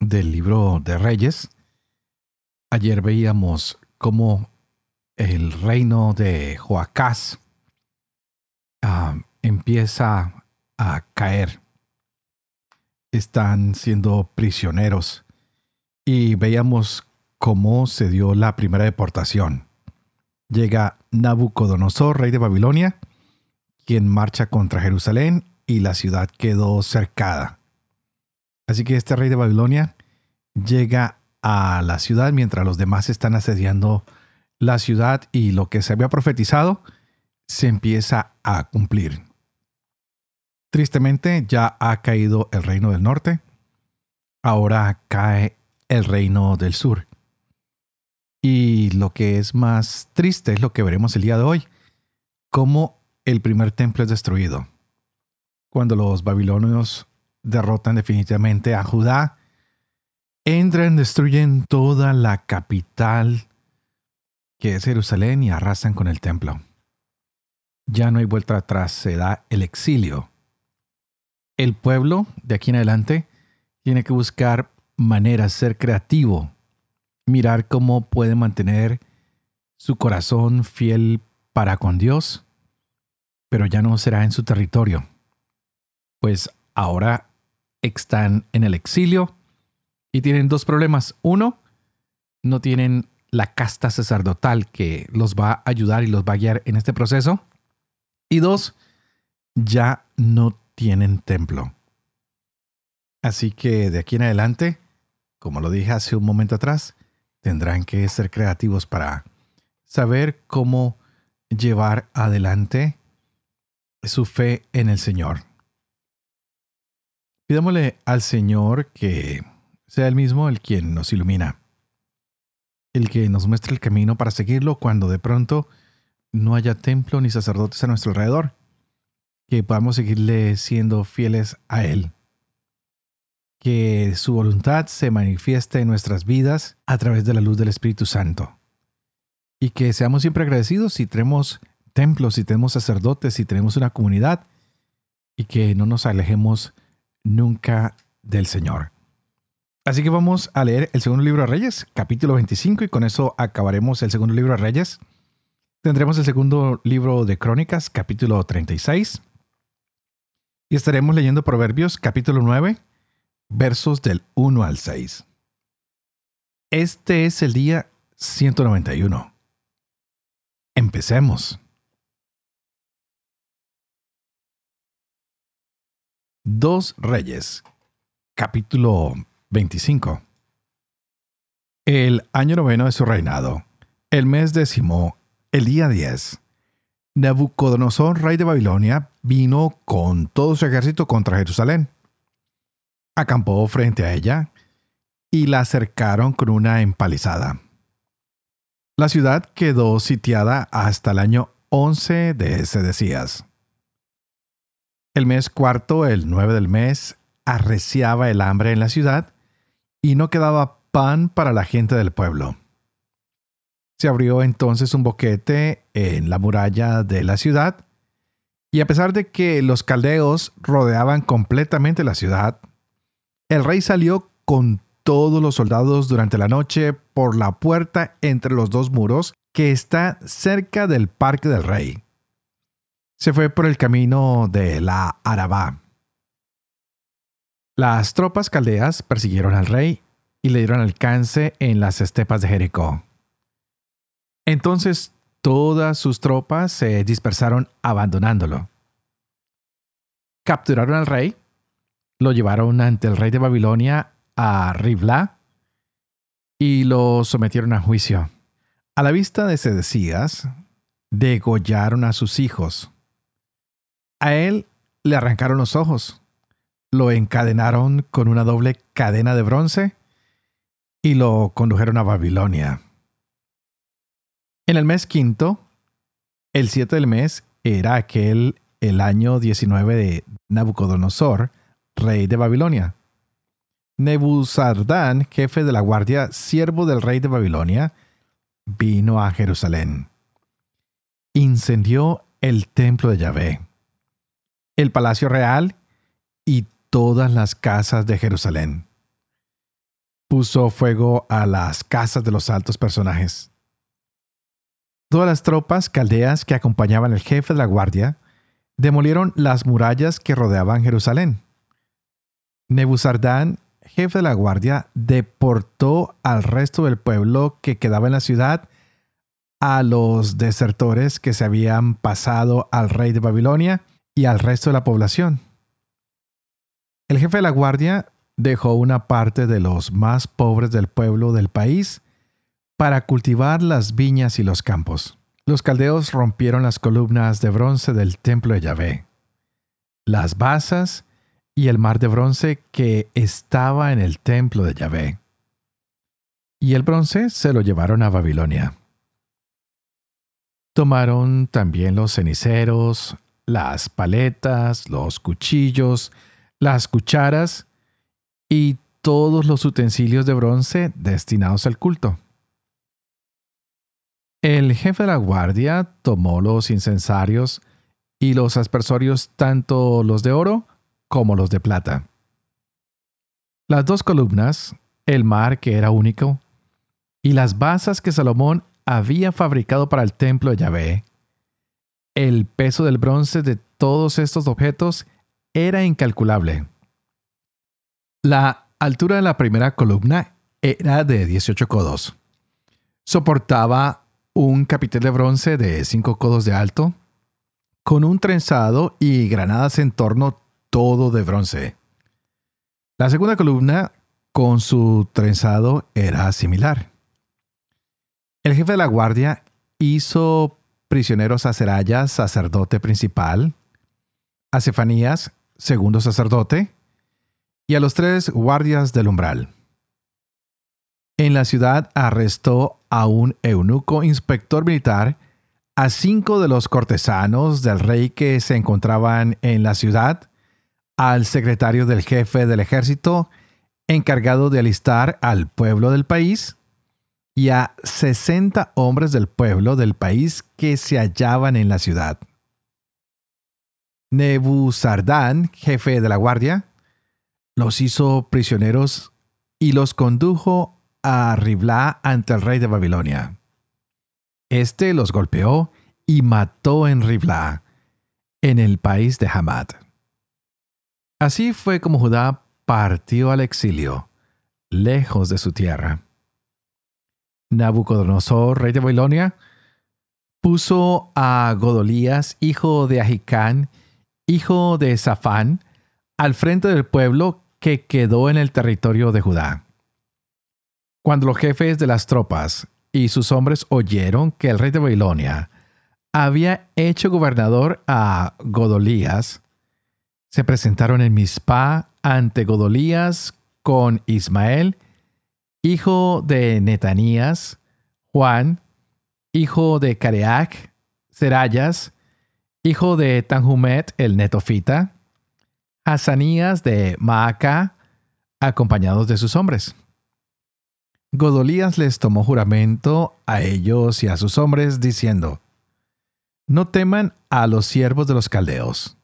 del libro de Reyes. Ayer veíamos cómo el reino de Joacás ah, empieza a caer. Están siendo prisioneros y veíamos cómo se dio la primera deportación. Llega Nabucodonosor, rey de Babilonia, quien marcha contra Jerusalén y la ciudad quedó cercada. Así que este rey de Babilonia llega a la ciudad mientras los demás están asediando la ciudad y lo que se había profetizado se empieza a cumplir. Tristemente ya ha caído el reino del norte, ahora cae el reino del sur. Y lo que es más triste es lo que veremos el día de hoy, cómo el primer templo es destruido. Cuando los babilonios derrotan definitivamente a Judá, entran, destruyen toda la capital que es Jerusalén y arrasan con el templo. Ya no hay vuelta atrás, se da el exilio. El pueblo, de aquí en adelante, tiene que buscar maneras, ser creativo, mirar cómo puede mantener su corazón fiel para con Dios, pero ya no será en su territorio, pues ahora están en el exilio y tienen dos problemas. Uno, no tienen la casta sacerdotal que los va a ayudar y los va a guiar en este proceso. Y dos, ya no tienen templo. Así que de aquí en adelante, como lo dije hace un momento atrás, tendrán que ser creativos para saber cómo llevar adelante su fe en el Señor. Pidámosle al Señor que sea Él mismo el quien nos ilumina, el que nos muestre el camino para seguirlo cuando de pronto no haya templo ni sacerdotes a nuestro alrededor, que podamos seguirle siendo fieles a Él. Que su voluntad se manifieste en nuestras vidas a través de la luz del Espíritu Santo. Y que seamos siempre agradecidos si tenemos templos, si tenemos sacerdotes, si tenemos una comunidad, y que no nos alejemos nunca del Señor. Así que vamos a leer el segundo libro de Reyes, capítulo 25, y con eso acabaremos el segundo libro de Reyes. Tendremos el segundo libro de Crónicas, capítulo 36. Y estaremos leyendo Proverbios, capítulo 9, versos del 1 al 6. Este es el día 191. Empecemos. Dos Reyes, capítulo 25. El año noveno de su reinado, el mes décimo, el día 10, Nabucodonosor, rey de Babilonia, vino con todo su ejército contra Jerusalén. Acampó frente a ella y la acercaron con una empalizada. La ciudad quedó sitiada hasta el año 11 de Sedecías. El mes cuarto, el nueve del mes, arreciaba el hambre en la ciudad y no quedaba pan para la gente del pueblo. Se abrió entonces un boquete en la muralla de la ciudad, y a pesar de que los caldeos rodeaban completamente la ciudad, el rey salió con todos los soldados durante la noche por la puerta entre los dos muros que está cerca del parque del rey se fue por el camino de la Arabá. Las tropas caldeas persiguieron al rey y le dieron alcance en las estepas de Jericó. Entonces todas sus tropas se dispersaron abandonándolo. Capturaron al rey, lo llevaron ante el rey de Babilonia a Ribla y lo sometieron a juicio. A la vista de Sedecías, degollaron a sus hijos a él le arrancaron los ojos, lo encadenaron con una doble cadena de bronce y lo condujeron a Babilonia. En el mes quinto, el siete del mes, era aquel el año 19 de Nabucodonosor, rey de Babilonia. Nebuzardán, jefe de la guardia, siervo del rey de Babilonia, vino a Jerusalén. Incendió el templo de Yahvé, el palacio real y todas las casas de Jerusalén. Puso fuego a las casas de los altos personajes. Todas las tropas caldeas que acompañaban al jefe de la guardia demolieron las murallas que rodeaban Jerusalén. Nebuzardán jefe de la guardia deportó al resto del pueblo que quedaba en la ciudad a los desertores que se habían pasado al rey de Babilonia y al resto de la población. El jefe de la guardia dejó una parte de los más pobres del pueblo del país para cultivar las viñas y los campos. Los caldeos rompieron las columnas de bronce del templo de Yahvé. Las basas y el mar de bronce que estaba en el templo de Yahvé. Y el bronce se lo llevaron a Babilonia. Tomaron también los ceniceros, las paletas, los cuchillos, las cucharas y todos los utensilios de bronce destinados al culto. El jefe de la guardia tomó los incensarios y los aspersorios, tanto los de oro como los de plata. Las dos columnas, el mar que era único, y las basas que Salomón había fabricado para el templo de Yahvé. El peso del bronce de todos estos objetos era incalculable. La altura de la primera columna era de 18 codos. Soportaba un capitel de bronce de 5 codos de alto, con un trenzado y granadas en torno todo de bronce. La segunda columna, con su trenzado, era similar. El jefe de la guardia hizo prisioneros a sacerdote principal, a Cefanías, segundo sacerdote, y a los tres guardias del umbral. En la ciudad arrestó a un eunuco inspector militar, a cinco de los cortesanos del rey que se encontraban en la ciudad, al secretario del jefe del ejército encargado de alistar al pueblo del país y a 60 hombres del pueblo del país que se hallaban en la ciudad. Nebuzardán, jefe de la guardia, los hizo prisioneros y los condujo a Riblá ante el rey de Babilonia. Este los golpeó y mató en Riblá, en el país de Hamad. Así fue como Judá partió al exilio, lejos de su tierra. Nabucodonosor, rey de Babilonia, puso a Godolías, hijo de Ahicán, hijo de Safán, al frente del pueblo que quedó en el territorio de Judá. Cuando los jefes de las tropas y sus hombres oyeron que el rey de Babilonia había hecho gobernador a Godolías, se presentaron en Mizpah ante Godolías con Ismael, hijo de Netanías, Juan, hijo de Careac, Serayas, hijo de Tanhumet el netofita, Hazanías de Maaca, acompañados de sus hombres. Godolías les tomó juramento a ellos y a sus hombres, diciendo, No teman a los siervos de los caldeos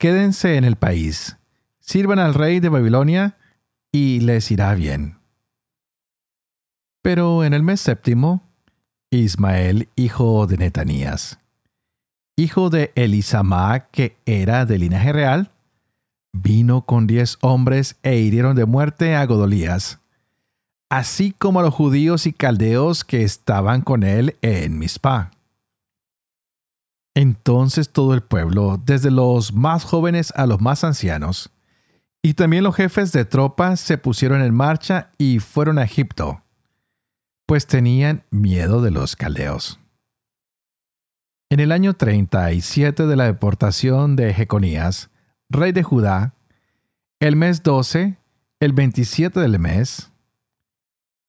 Quédense en el país, sirvan al rey de Babilonia y les irá bien. Pero en el mes séptimo, Ismael, hijo de Netanías, hijo de Elisama, que era de linaje real, vino con diez hombres e hirieron de muerte a Godolías, así como a los judíos y caldeos que estaban con él en Mizpah. Entonces todo el pueblo, desde los más jóvenes a los más ancianos, y también los jefes de tropas se pusieron en marcha y fueron a Egipto, pues tenían miedo de los caldeos. En el año 37 de la deportación de Jeconías, rey de Judá, el mes 12, el 27 del mes,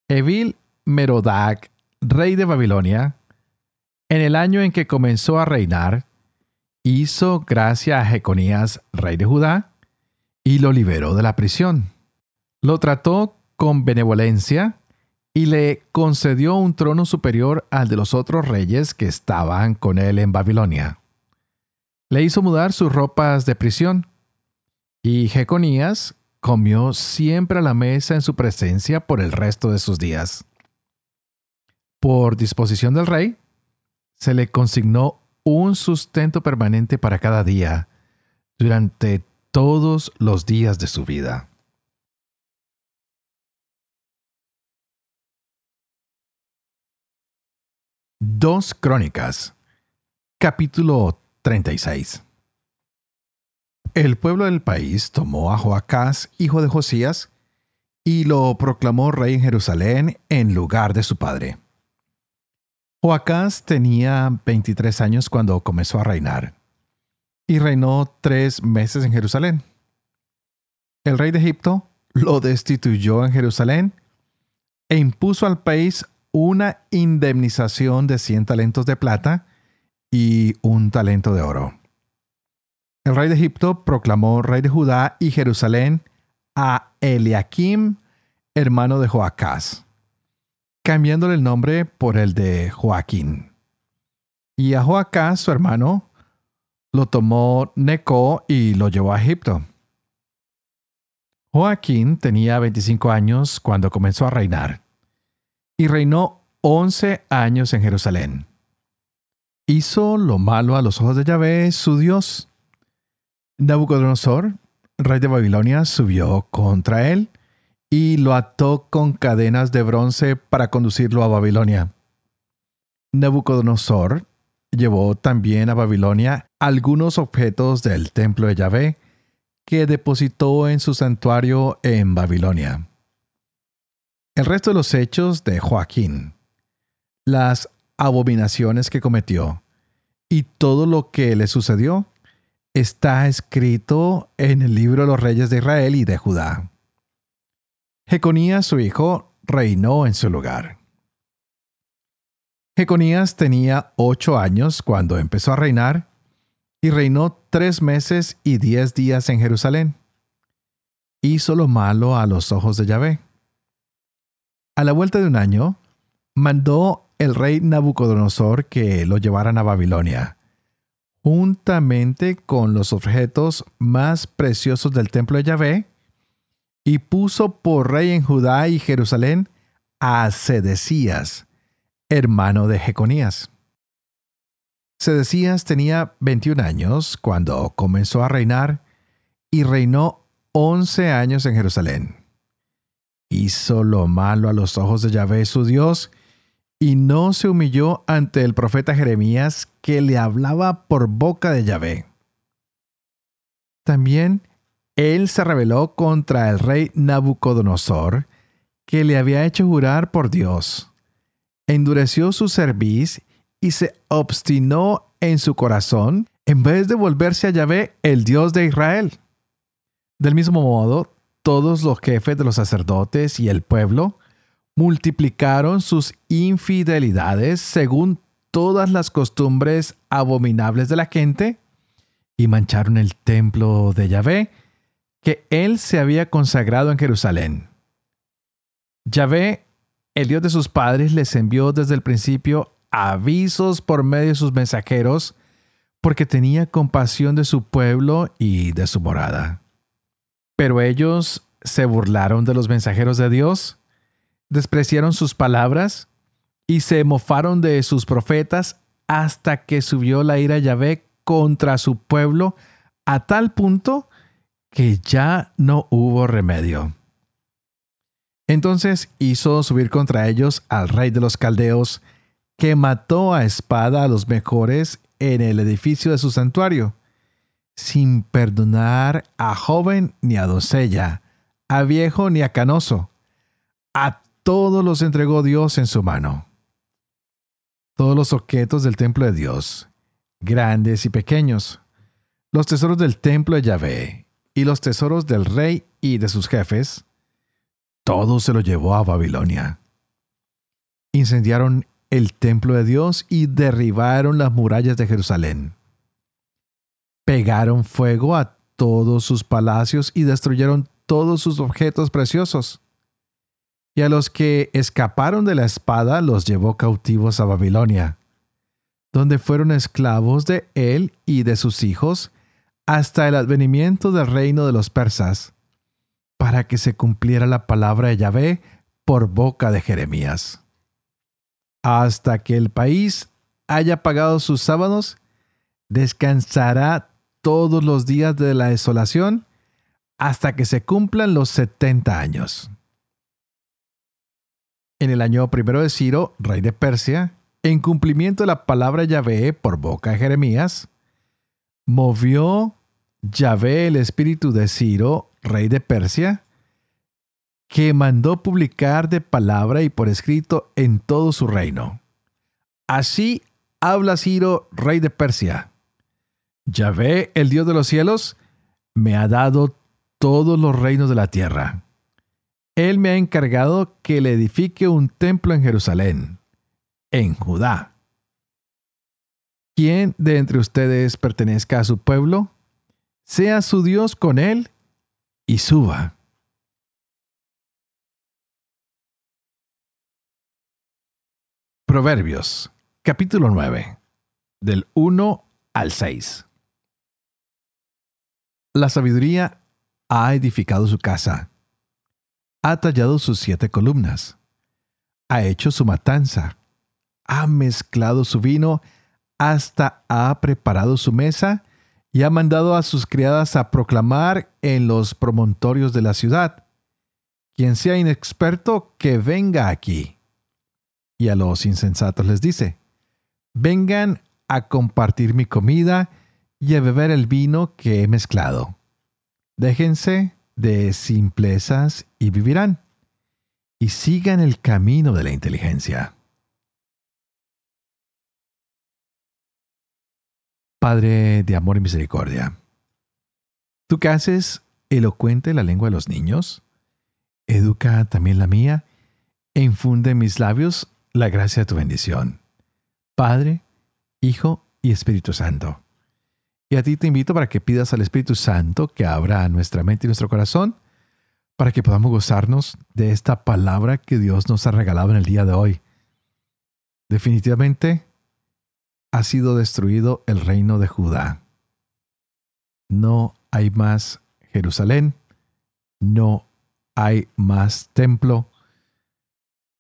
Evil Merodac, rey de Babilonia, en el año en que comenzó a reinar, hizo gracia a Jeconías, rey de Judá, y lo liberó de la prisión. Lo trató con benevolencia y le concedió un trono superior al de los otros reyes que estaban con él en Babilonia. Le hizo mudar sus ropas de prisión, y Jeconías comió siempre a la mesa en su presencia por el resto de sus días. Por disposición del rey, se le consignó un sustento permanente para cada día durante todos los días de su vida. Dos Crónicas, capítulo 36. El pueblo del país tomó a Joacás, hijo de Josías, y lo proclamó rey en Jerusalén en lugar de su padre. Joacás tenía 23 años cuando comenzó a reinar, y reinó tres meses en Jerusalén. El rey de Egipto lo destituyó en Jerusalén e impuso al país una indemnización de 100 talentos de plata y un talento de oro. El rey de Egipto proclamó rey de Judá y Jerusalén a Eliakim, hermano de Joacás, cambiándole el nombre por el de Joaquín. Y a Joacás, su hermano, lo tomó Neco y lo llevó a Egipto. Joaquín tenía 25 años cuando comenzó a reinar y reinó 11 años en Jerusalén. Hizo lo malo a los ojos de Yahvé, su Dios, Nabucodonosor, rey de Babilonia, subió contra él y lo ató con cadenas de bronce para conducirlo a Babilonia. Nabucodonosor llevó también a Babilonia algunos objetos del templo de Yahvé que depositó en su santuario en Babilonia. El resto de los hechos de Joaquín, las abominaciones que cometió y todo lo que le sucedió, está escrito en el libro de los reyes de Israel y de Judá. Jeconías, su hijo, reinó en su lugar. Jeconías tenía ocho años cuando empezó a reinar y reinó tres meses y diez días en Jerusalén. Hizo lo malo a los ojos de Yahvé. A la vuelta de un año, mandó el rey Nabucodonosor que lo llevaran a Babilonia juntamente con los objetos más preciosos del templo de Yahvé, y puso por rey en Judá y Jerusalén a Sedecías, hermano de Jeconías. Sedecías tenía 21 años cuando comenzó a reinar y reinó 11 años en Jerusalén. Hizo lo malo a los ojos de Yahvé su Dios y no se humilló ante el profeta Jeremías que le hablaba por boca de Yahvé. También él se rebeló contra el rey Nabucodonosor, que le había hecho jurar por Dios. Endureció su cerviz y se obstinó en su corazón en vez de volverse a Yahvé, el Dios de Israel. Del mismo modo, todos los jefes de los sacerdotes y el pueblo multiplicaron sus infidelidades según todas las costumbres abominables de la gente y mancharon el templo de Yahvé que él se había consagrado en Jerusalén. Yahvé, el Dios de sus padres, les envió desde el principio avisos por medio de sus mensajeros porque tenía compasión de su pueblo y de su morada. Pero ellos se burlaron de los mensajeros de Dios despreciaron sus palabras y se mofaron de sus profetas hasta que subió la ira Yahvé contra su pueblo a tal punto que ya no hubo remedio. Entonces hizo subir contra ellos al rey de los caldeos, que mató a espada a los mejores en el edificio de su santuario, sin perdonar a joven ni a doncella, a viejo ni a canoso, a todos los entregó Dios en su mano. Todos los objetos del templo de Dios, grandes y pequeños, los tesoros del templo de Yahvé y los tesoros del rey y de sus jefes, todo se lo llevó a Babilonia. incendiaron el templo de Dios y derribaron las murallas de Jerusalén. Pegaron fuego a todos sus palacios y destruyeron todos sus objetos preciosos. Y a los que escaparon de la espada los llevó cautivos a Babilonia, donde fueron esclavos de él y de sus hijos hasta el advenimiento del reino de los persas, para que se cumpliera la palabra de Yahvé por boca de Jeremías. Hasta que el país haya pagado sus sábados, descansará todos los días de la desolación hasta que se cumplan los setenta años. En el año primero de Ciro, rey de Persia, en cumplimiento de la palabra Yahvé por boca de Jeremías, movió Yahvé el espíritu de Ciro, rey de Persia, que mandó publicar de palabra y por escrito en todo su reino. Así habla Ciro, rey de Persia. Yahvé, el Dios de los cielos, me ha dado todos los reinos de la tierra. Él me ha encargado que le edifique un templo en Jerusalén, en Judá. Quien de entre ustedes pertenezca a su pueblo, sea su Dios con él y suba. Proverbios, capítulo 9, del 1 al 6. La sabiduría ha edificado su casa, ha tallado sus siete columnas, ha hecho su matanza, ha mezclado su vino, hasta ha preparado su mesa y ha mandado a sus criadas a proclamar en los promontorios de la ciudad. Quien sea inexperto, que venga aquí y a los insensatos les dice, vengan a compartir mi comida y a beber el vino que he mezclado. Déjense de simplezas y vivirán, y sigan el camino de la inteligencia. Padre de amor y misericordia, tú que haces elocuente la lengua de los niños, educa también la mía e infunde en mis labios la gracia de tu bendición. Padre, Hijo y Espíritu Santo. Y a ti te invito para que pidas al Espíritu Santo que abra nuestra mente y nuestro corazón para que podamos gozarnos de esta palabra que Dios nos ha regalado en el día de hoy. Definitivamente ha sido destruido el reino de Judá. No hay más Jerusalén, no hay más templo,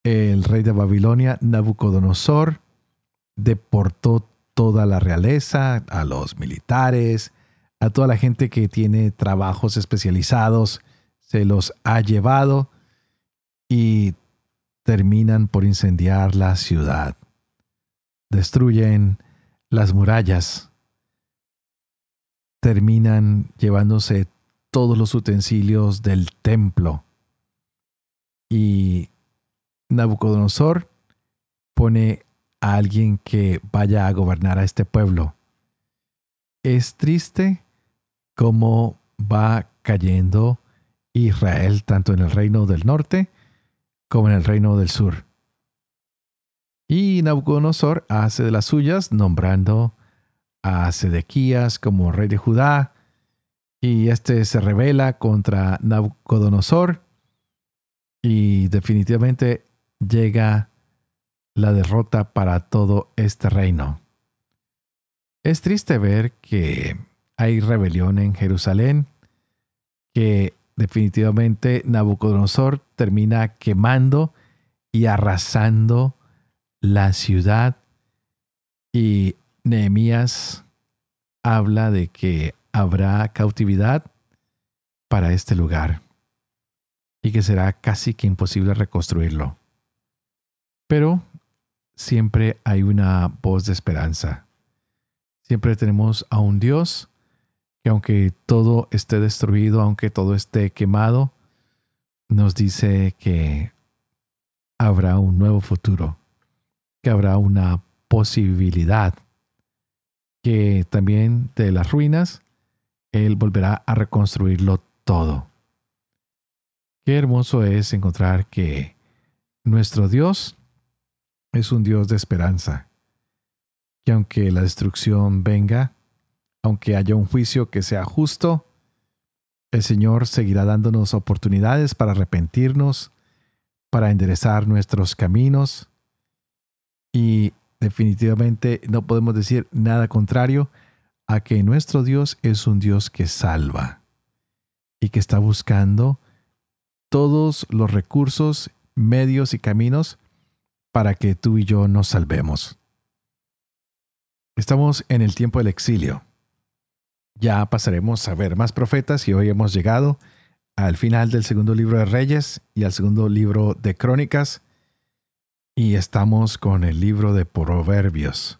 el rey de Babilonia, Nabucodonosor, deportó toda la realeza, a los militares, a toda la gente que tiene trabajos especializados, se los ha llevado y terminan por incendiar la ciudad. Destruyen las murallas, terminan llevándose todos los utensilios del templo y Nabucodonosor pone a alguien que vaya a gobernar a este pueblo. Es triste cómo va cayendo Israel tanto en el reino del norte como en el reino del sur. Y Nabucodonosor hace de las suyas, nombrando a Sedequías como rey de Judá, y este se revela contra Nabucodonosor, y definitivamente llega la derrota para todo este reino. Es triste ver que hay rebelión en Jerusalén, que definitivamente Nabucodonosor termina quemando y arrasando la ciudad y Nehemías habla de que habrá cautividad para este lugar y que será casi que imposible reconstruirlo. Pero siempre hay una voz de esperanza. Siempre tenemos a un Dios que aunque todo esté destruido, aunque todo esté quemado, nos dice que habrá un nuevo futuro, que habrá una posibilidad, que también de las ruinas Él volverá a reconstruirlo todo. Qué hermoso es encontrar que nuestro Dios es un Dios de esperanza. Que aunque la destrucción venga, aunque haya un juicio que sea justo, el Señor seguirá dándonos oportunidades para arrepentirnos, para enderezar nuestros caminos y definitivamente no podemos decir nada contrario a que nuestro Dios es un Dios que salva y que está buscando todos los recursos, medios y caminos para que tú y yo nos salvemos. Estamos en el tiempo del exilio. Ya pasaremos a ver más profetas y hoy hemos llegado al final del segundo libro de Reyes y al segundo libro de Crónicas y estamos con el libro de Proverbios,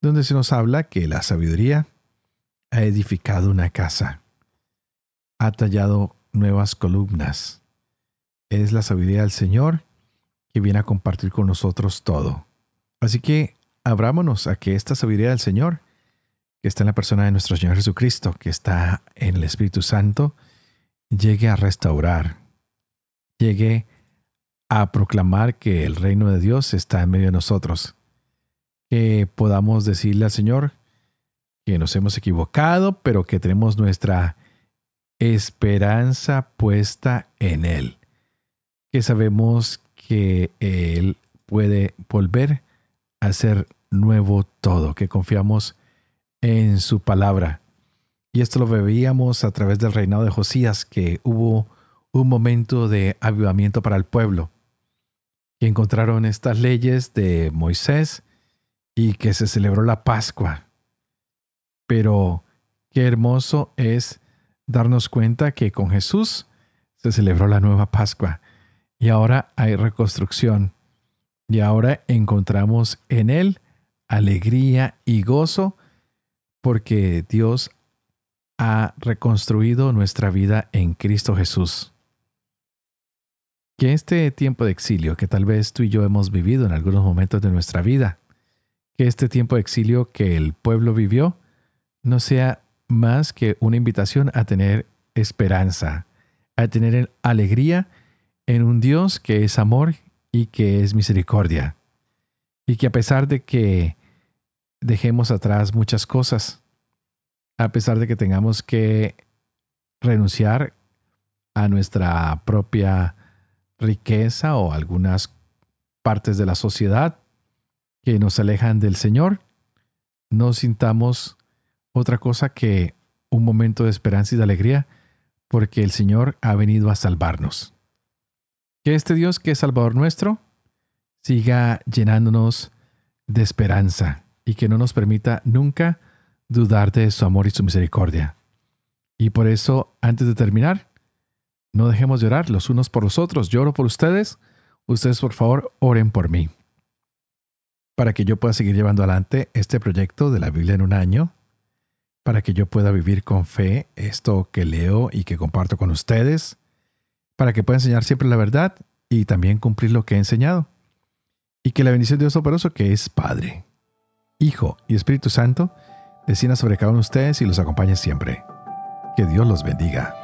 donde se nos habla que la sabiduría ha edificado una casa, ha tallado nuevas columnas. Es la sabiduría del Señor que viene a compartir con nosotros todo. Así que abrámonos a que esta sabiduría del Señor, que está en la persona de nuestro Señor Jesucristo, que está en el Espíritu Santo, llegue a restaurar, llegue a proclamar que el reino de Dios está en medio de nosotros. Que podamos decirle al Señor que nos hemos equivocado, pero que tenemos nuestra esperanza puesta en Él. Que sabemos que Él puede volver a hacer nuevo todo, que confiamos en su palabra. Y esto lo veíamos a través del reinado de Josías, que hubo un momento de avivamiento para el pueblo que encontraron estas leyes de Moisés y que se celebró la Pascua. Pero qué hermoso es darnos cuenta que con Jesús se celebró la nueva Pascua y ahora hay reconstrucción. Y ahora encontramos en Él alegría y gozo porque Dios ha reconstruido nuestra vida en Cristo Jesús. Que este tiempo de exilio que tal vez tú y yo hemos vivido en algunos momentos de nuestra vida, que este tiempo de exilio que el pueblo vivió, no sea más que una invitación a tener esperanza, a tener alegría en un Dios que es amor y que es misericordia. Y que a pesar de que dejemos atrás muchas cosas, a pesar de que tengamos que renunciar a nuestra propia riqueza o algunas partes de la sociedad que nos alejan del Señor, no sintamos otra cosa que un momento de esperanza y de alegría, porque el Señor ha venido a salvarnos. Que este Dios que es Salvador nuestro siga llenándonos de esperanza y que no nos permita nunca dudar de su amor y su misericordia. Y por eso, antes de terminar, no dejemos de orar los unos por los otros. Yo oro por ustedes. Ustedes, por favor, oren por mí. Para que yo pueda seguir llevando adelante este proyecto de la Biblia en un año. Para que yo pueda vivir con fe esto que leo y que comparto con ustedes. Para que pueda enseñar siempre la verdad y también cumplir lo que he enseñado. Y que la bendición de Dios operoso, que es Padre, Hijo y Espíritu Santo, descienda sobre cada uno de ustedes y los acompañe siempre. Que Dios los bendiga.